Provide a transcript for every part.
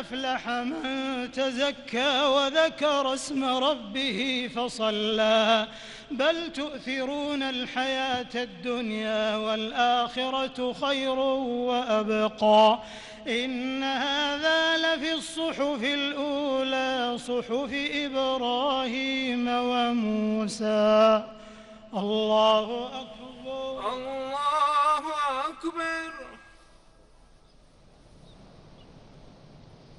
أفلح من تزكى وذكر اسم ربه فصلى. بل تؤثرون الحياة الدنيا والآخرة خير وأبقى. إن هذا لفي الصحف الأولى صحف إبراهيم وموسى. الله أكبر. الله أكبر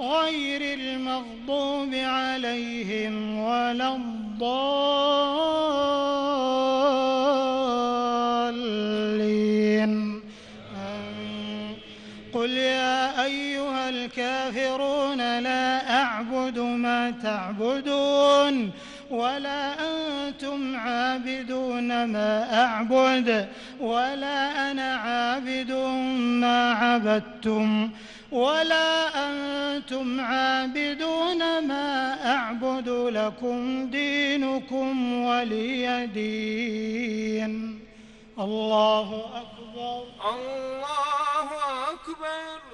غير المغضوب عليهم ولا الضالين. قل يا أيها الكافرون لا أعبد ما تعبدون ولا أنتم عابدون ما أعبد ولا أنا عابد ما عبدتم ولا أنتم عابدون ما أعبد لكم دينكم ولي دين. الله أكبر. الله أكبر.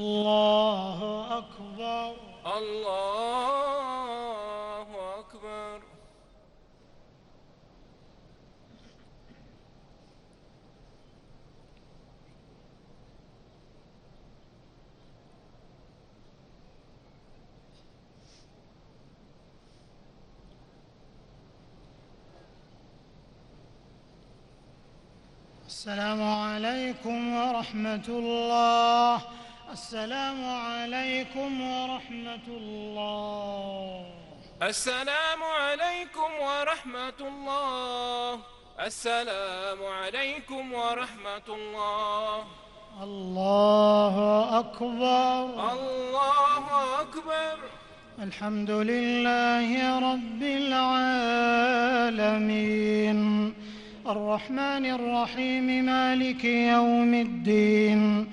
الله أكبر. الله أكبر. السلام عليكم ورحمة الله. السلام عليكم ورحمة الله. السلام عليكم ورحمة الله. السلام عليكم ورحمة الله. الله أكبر. الله أكبر. الحمد لله رب العالمين. الرحمن الرحيم مالك يوم الدين.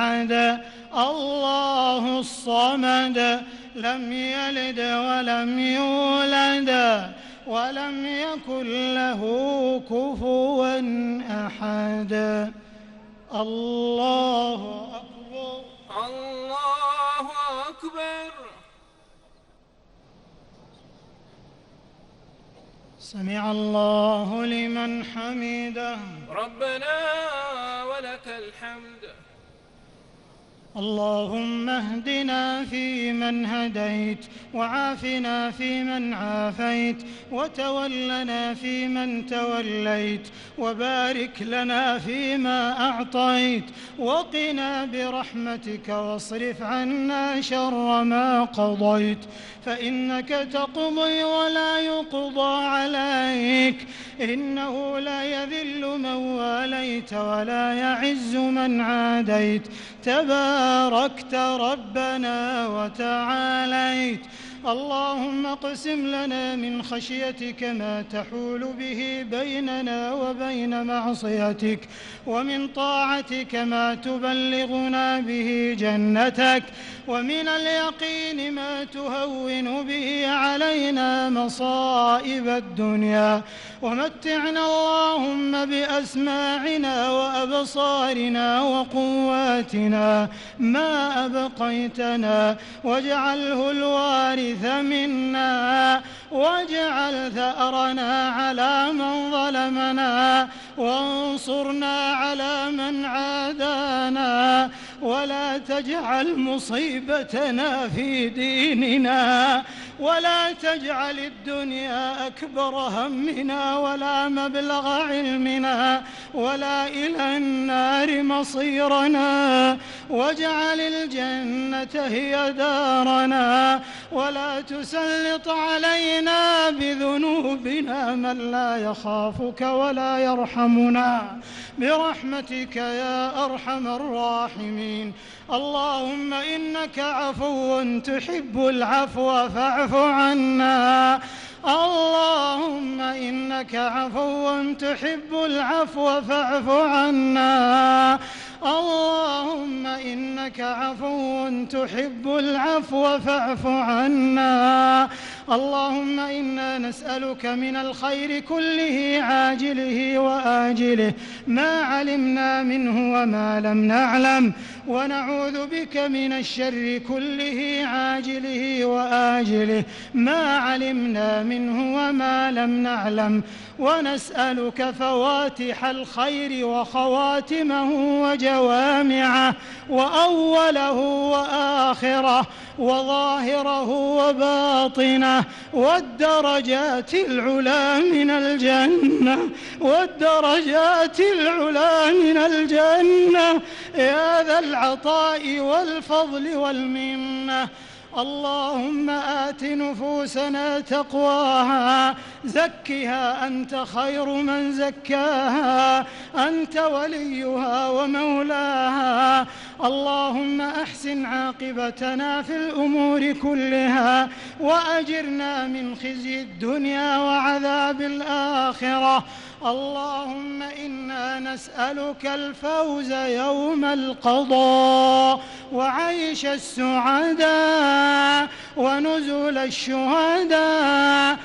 أحد الله الصمد لم يلد ولم يولد ولم يكن له كفوا أحد. الله أكبر. الله أكبر. سمع الله لمن حمده. ربنا ولك الحمد. اللهم اهدنا فيمن هديت وعافنا فيمن عافيت وتولنا فيمن توليت وبارك لنا فيما أعطيت وقنا برحمتك واصرف عنا شر ما قضيت فإنك تقضي ولا يقضى عليك إنه لا يذل من واليت ولا يعز من عاديت تباركت ربنا وتعاليت. اللهم اقسم لنا من خشيتك ما تحول به بيننا وبين معصيتك ومن طاعتك ما تبلغنا به جنتك ومن اليقين ما تهون به علينا مصائب الدنيا. ومتعنا اللهم بأسماعنا وأبصارنا وقواتنا ما أبقيتنا. واجعله الوارث منا. واجعل ثأرنا على من ظلمنا. وانصرنا على من عادانا. ولا تجعل مصيبتنا في ديننا. ولا تجعل الدنيا أكبر همنا ولا مبلغ علمنا ولا إلى النار مصيرنا واجعل الجنة هي دارنا ولا تسلط علينا بذنوبنا من لا يخافك ولا يرحمنا. برحمتك يا أرحم الراحمين. اللهم إنك عفو تحب العفو فاعف عنا. اللهم إنك عفو تحب العفو فاعف عنا. اللهم إنك عفو تحب العفو فاعف عنا. اللهم إنا نسألك من الخير كله عاجله وآجله. ما علمنا منه وما لم نعلم. ونعوذ بك من الشر كله عاجله وآجله. ما علمنا منه وما لم نعلم. ونسألك فواتح الخير وخواتمه وجوامعه وأوله وآخره وظاهره وباطنه. والدرجات العلى من الجنة والدرجات العلى من الجنة. يا ذا العطاء والفضل والمنة. اللهم آت نفوسنا تقواها زكها أنت خير من زكاها أنت وليها ومولاها. اللهم أحسن عاقبتنا في الأمور كلها وأجرنا من خزي الدنيا وعذاب الآخرة. اللهم إنا نسألك الفوز يوم القضاء وعيش السعداء ونزول الشهداء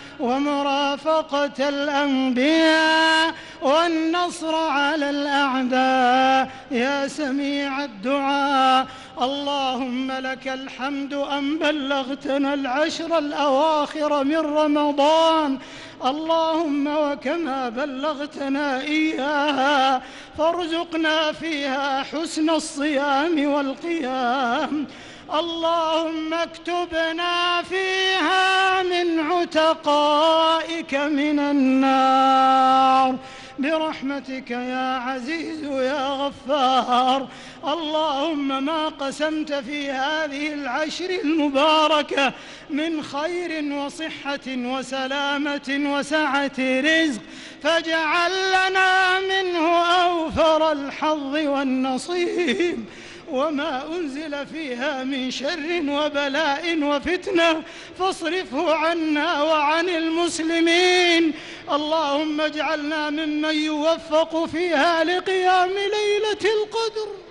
ومرافقة الأنبياء والنصر على الأعداء. يا سميع الدعاء اللهم لك الحمد أن بلغتنا العشر الأواخر من رمضان. اللهم وكما بلغتنا إياها فارزقنا فيها حسن الصيام والقيام. اللهم اكتبنا فيها من عتقائك من النار. برحمتك يا عزيز يا غفار. اللهم ما قسمت في هذه العشر المباركة من خير وصحة وسلامة وسعة رزق فاجعل لنا منه أوفر الحظ والنصيب. وما أنزل فيها من شر وبلاء وفتنة. فاصرفه عنا وعن المسلمين. اللهم اجعلنا ممن يوفق فيها لقيام ليلة القدر.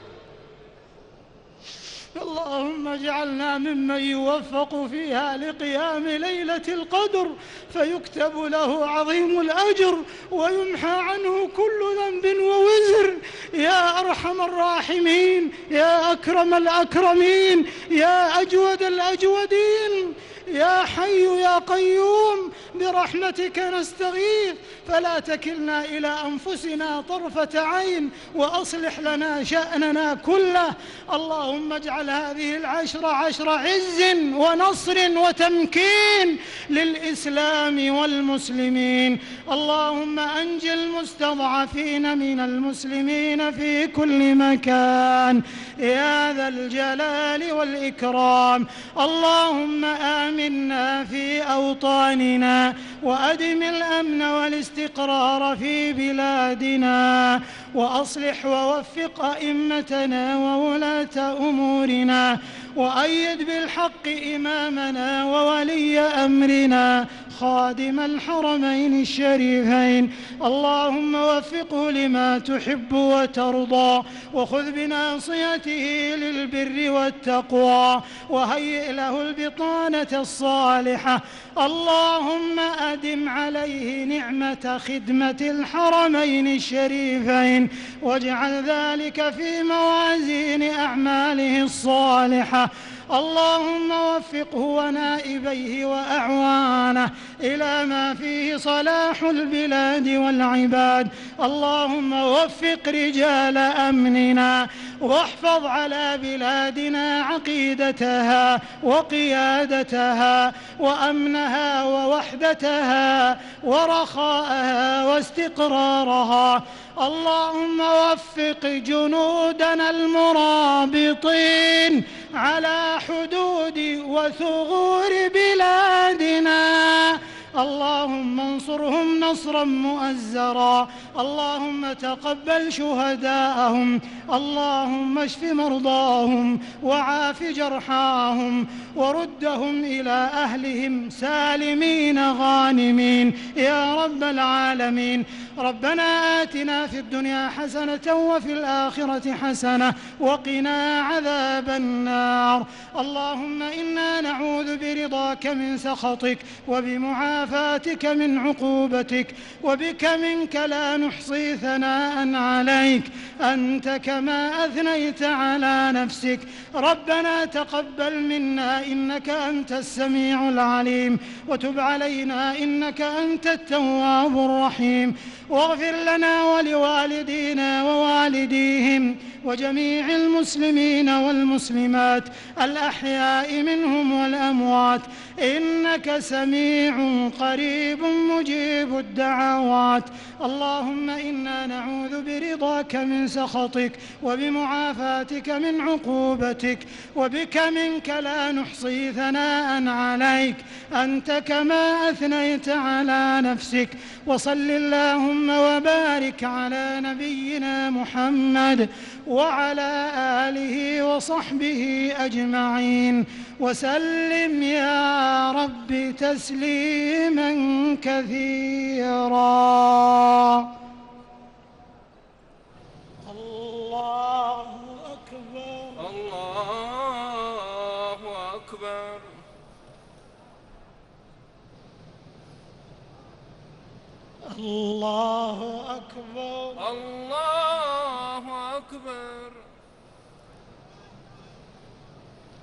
اللهم اجعلنا ممن يوفق فيها لقيام ليلة القدر فيكتب له عظيم الأجر ويمحى عنه كل ذنب ووزر. يا أرحم الراحمين يا أكرم الأكرمين يا أجود الأجودين. يا حي يا قيوم برحمتك نستغيث. فلا تكلنا إلى أنفسنا طرفة عين وأصلح لنا شأننا كله. اللهم اجعل هذه العشر عشر عز ونصر وتمكين للإسلام والمسلمين. اللهم أنج المستضعفين من المسلمين في كل مكان. يا ذا الجلال والإكرام. اللهم آمنا في أوطاننا وأدم الأمن والاستقرار في بلادنا. وأصلح ووفق أئمتنا وولاة أمورنا. وأيد بالحق إمامنا وولي أمرنا. خادم الحرمين الشريفين. اللهم وفقه لما تحب وترضى وخذ بناصيته للبر والتقوى وهيئ له البطانة الصالحة. اللهم أدم عليه نعمة خدمة الحرمين الشريفين واجعل ذلك في موازين أعماله الصالحة. اللهم وفقه ونائبيه وأعوانه إلى ما فيه صلاح البلاد والعباد. اللهم وفق رجال أمننا واحفظ على بلادنا عقيدتها وقيادتها وأمنها ووحدتها ورخاءها واستقرارها. اللهم وفق جنودنا المرابطين على حدود وثغور بلادنا. اللهم انصرهم نصرا مؤزرا. اللهم تقبل شهداءهم. اللهم اشف مرضاهم وعاف جرحاهم وردهم إلى أهلهم سالمين غانمين. يا رب العالمين. ربنا آتنا في الدنيا حسنة وفي الآخرة حسنة وقنا عذاب النار. اللهم إنا نعوذ برضاك من سخطك وبمعافاتك من عقوبتك وبك منك لا نحصي ثناء عليك. أنت كما أثنيت على نفسك. ربنا تقبل منا إنك أنت السميع العليم. وتب علينا إنك أنت التواب الرحيم. واغفر لنا ولوالدينا ووالديهم وجميع المسلمين والمسلمات الأحياء منهم والأموات. إنك سميع قريب مجيب الدعوات. اللهم إنا نعوذ برضاك من سخطك وبمعافاتك من عقوبتك وبك منك لا نحصي ثناء عليك. أنت كما أثنيت على نفسك. وصل اللهم وبارك على نبينا محمد. وعلى آله وصحبه أجمعين. وسلم يا رب تسليما كثيرا. الله أكبر. الله أكبر. الله أكبر. الله أكبر